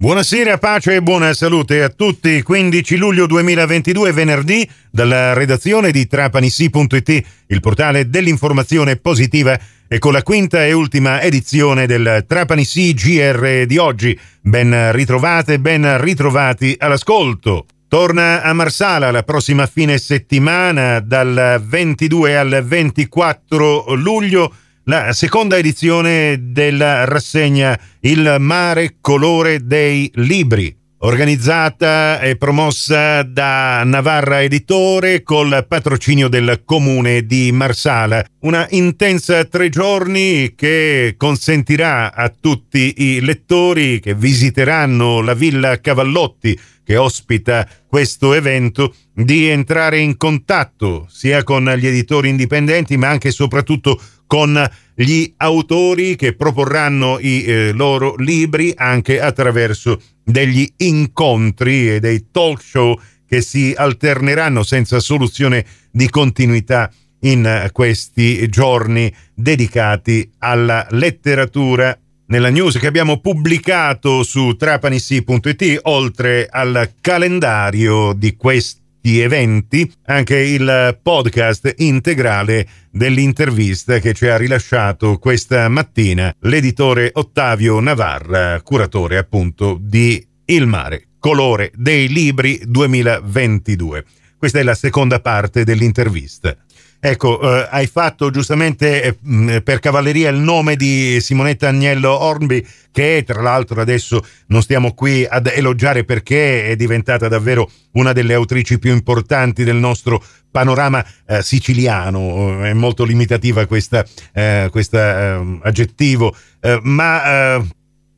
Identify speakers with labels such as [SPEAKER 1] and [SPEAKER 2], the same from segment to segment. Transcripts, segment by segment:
[SPEAKER 1] Buonasera, pace e buona salute a tutti. 15 luglio 2022, venerdì, dalla redazione di trapanissi.it, il portale dell'informazione positiva e con la quinta e ultima edizione del Trapanissi GR di oggi. Ben ritrovate, ben ritrovati all'ascolto. Torna a Marsala la prossima fine settimana dal 22 al 24 luglio la seconda edizione della rassegna Il mare colore dei libri, organizzata e promossa da Navarra Editore col patrocinio del comune di Marsala. Una intensa tre giorni che consentirà a tutti i lettori che visiteranno la Villa Cavallotti che ospita questo evento di entrare in contatto sia con gli editori indipendenti ma anche e soprattutto con gli autori che proporranno i eh, loro libri anche attraverso degli incontri e dei talk show che si alterneranno senza soluzione di continuità in questi giorni dedicati alla letteratura. Nella news che abbiamo pubblicato su trapanissi.it, oltre al calendario di questi eventi anche il podcast integrale dell'intervista che ci ha rilasciato questa mattina l'editore Ottavio Navarra, curatore appunto di Il mare, colore dei libri 2022. Questa è la seconda parte dell'intervista. Ecco, eh, hai fatto giustamente eh, per cavalleria il nome di Simonetta Agnello Ornby, che tra l'altro adesso non stiamo qui ad elogiare perché è diventata davvero una delle autrici più importanti del nostro panorama eh, siciliano. È molto limitativa questo eh, ehm, aggettivo, eh, ma eh,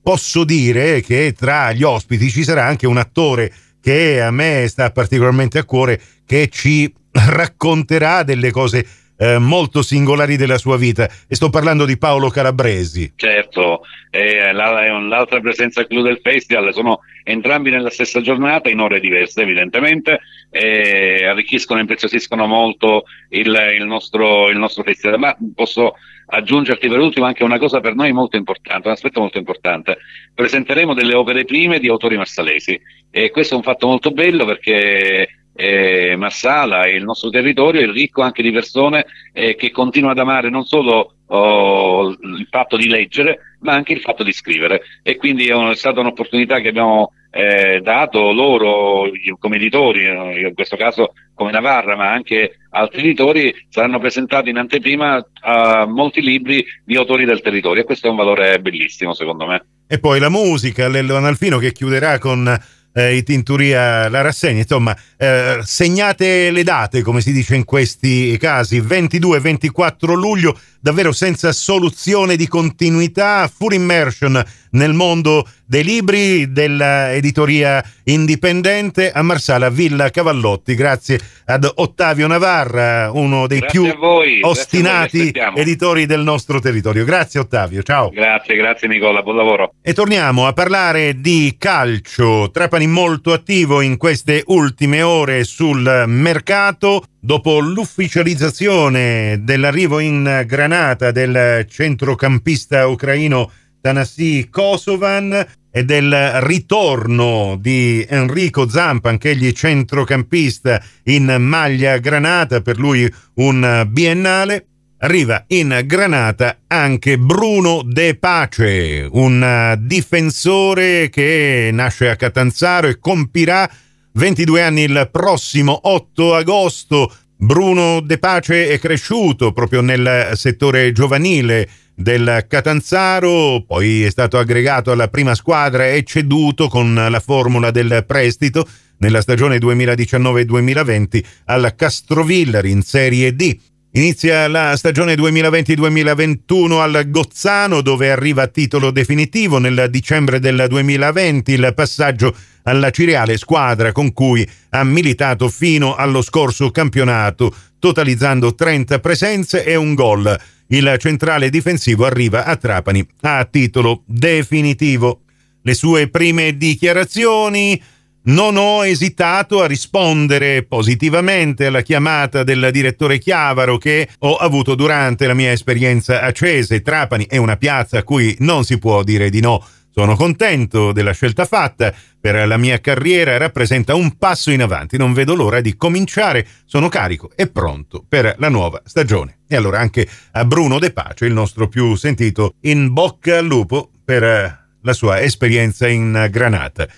[SPEAKER 1] posso dire che tra gli ospiti ci sarà anche un attore che a me sta particolarmente a cuore, che ci racconterà delle cose eh, molto singolari della sua vita e sto parlando di Paolo Calabresi.
[SPEAKER 2] Certo, è, l'altra presenza Club del Festival, sono entrambi nella stessa giornata in ore diverse evidentemente, e arricchiscono e impreziosiscono molto il, il, nostro, il nostro festival, ma posso aggiungerti per ultimo anche una cosa per noi molto importante, un aspetto molto importante. Presenteremo delle opere prime di autori marsalesi e questo è un fatto molto bello perché eh, Marsala e il nostro territorio è ricco anche di persone eh, che continuano ad amare non solo oh, il fatto di leggere, ma anche il fatto di scrivere. E quindi è stata un'opportunità che abbiamo eh, dato loro come editori, in questo caso come Navarra, ma anche altri editori, saranno presentati in anteprima a molti libri di autori del territorio e questo è un valore bellissimo secondo me.
[SPEAKER 1] E poi la musica, Lello Analfino che chiuderà con eh, i Tinturia la rassegna. Insomma, eh, segnate le date, come si dice in questi casi, 22-24 luglio, davvero senza soluzione di continuità, full immersion nel mondo dei libri dell'editoria indipendente a Marsala Villa Cavallotti. Grazie ad Ottavio Navarra, uno dei
[SPEAKER 2] grazie
[SPEAKER 1] più
[SPEAKER 2] voi,
[SPEAKER 1] ostinati editori del nostro territorio. Grazie Ottavio, ciao.
[SPEAKER 2] Grazie, grazie Nicola, buon lavoro.
[SPEAKER 1] E torniamo a parlare di calcio. Trapani molto attivo in queste ultime ore sul mercato. Dopo l'ufficializzazione dell'arrivo in Granata del centrocampista ucraino Tanasi Kosovan e del ritorno di Enrico Zampa, anch'egli centrocampista in maglia granata, per lui un biennale. Arriva in Granata anche Bruno De Pace, un difensore che nasce a Catanzaro e compirà 22 anni il prossimo 8 agosto. Bruno De Pace è cresciuto proprio nel settore giovanile del Catanzaro, poi è stato aggregato alla prima squadra e ceduto con la formula del prestito nella stagione 2019-2020 al Castrovillari in Serie D. Inizia la stagione 2020-2021 al Gozzano dove arriva a titolo definitivo nel dicembre del 2020 il passaggio alla Cireale squadra con cui ha militato fino allo scorso campionato totalizzando 30 presenze e un gol il centrale difensivo arriva a Trapani a titolo definitivo. Le sue prime dichiarazioni non ho esitato a rispondere positivamente alla chiamata del direttore Chiavaro che ho avuto durante la mia esperienza a Cese. Trapani è una piazza a cui non si può dire di no. Sono contento della scelta fatta, per la mia carriera rappresenta un passo in avanti, non vedo l'ora di cominciare, sono carico e pronto per la nuova stagione. E allora anche a Bruno De Pace, il nostro più sentito, in bocca al lupo per la sua esperienza in Granata.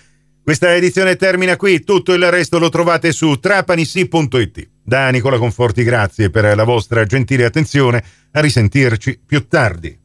[SPEAKER 1] Questa edizione termina qui, tutto il resto lo trovate su trapanissi.it. Da Nicola Conforti grazie per la vostra gentile attenzione, a risentirci più tardi.